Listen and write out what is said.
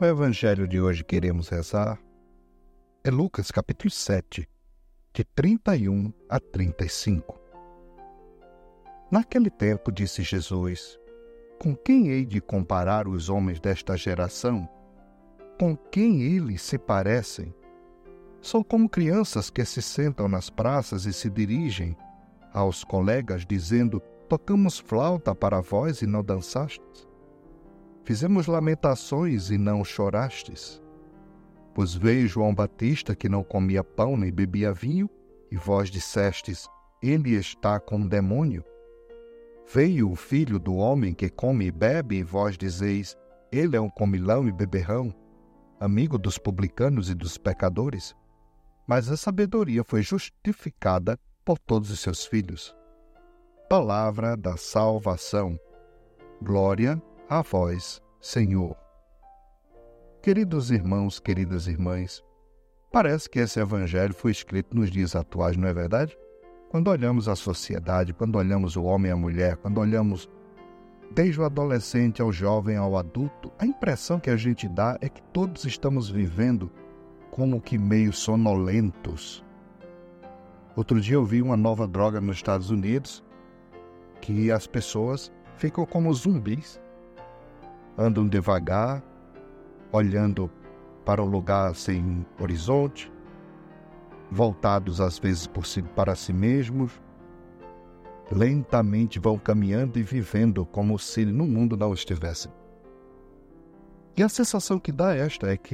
O evangelho de hoje queremos rezar é Lucas capítulo 7, de 31 a 35. Naquele tempo disse Jesus: Com quem hei de comparar os homens desta geração? Com quem eles se parecem? São como crianças que se sentam nas praças e se dirigem aos colegas dizendo: Tocamos flauta para vós e não dançastes? Fizemos lamentações e não chorastes? Pois veio João Batista que não comia pão nem bebia vinho, e vós dissestes: Ele está com demônio. Veio o filho do homem que come e bebe, e vós dizeis: Ele é um comilão e beberrão, amigo dos publicanos e dos pecadores. Mas a sabedoria foi justificada por todos os seus filhos. Palavra da salvação. Glória a vós, Senhor. Queridos irmãos, queridas irmãs, parece que esse evangelho foi escrito nos dias atuais, não é verdade? Quando olhamos a sociedade, quando olhamos o homem e a mulher, quando olhamos desde o adolescente ao jovem ao adulto, a impressão que a gente dá é que todos estamos vivendo como que meio sonolentos. Outro dia eu vi uma nova droga nos Estados Unidos que as pessoas ficam como zumbis, andam devagar, olhando para um lugar sem horizonte, voltados às vezes por si, para si mesmos, lentamente vão caminhando e vivendo como se no mundo não estivessem. E a sensação que dá esta é que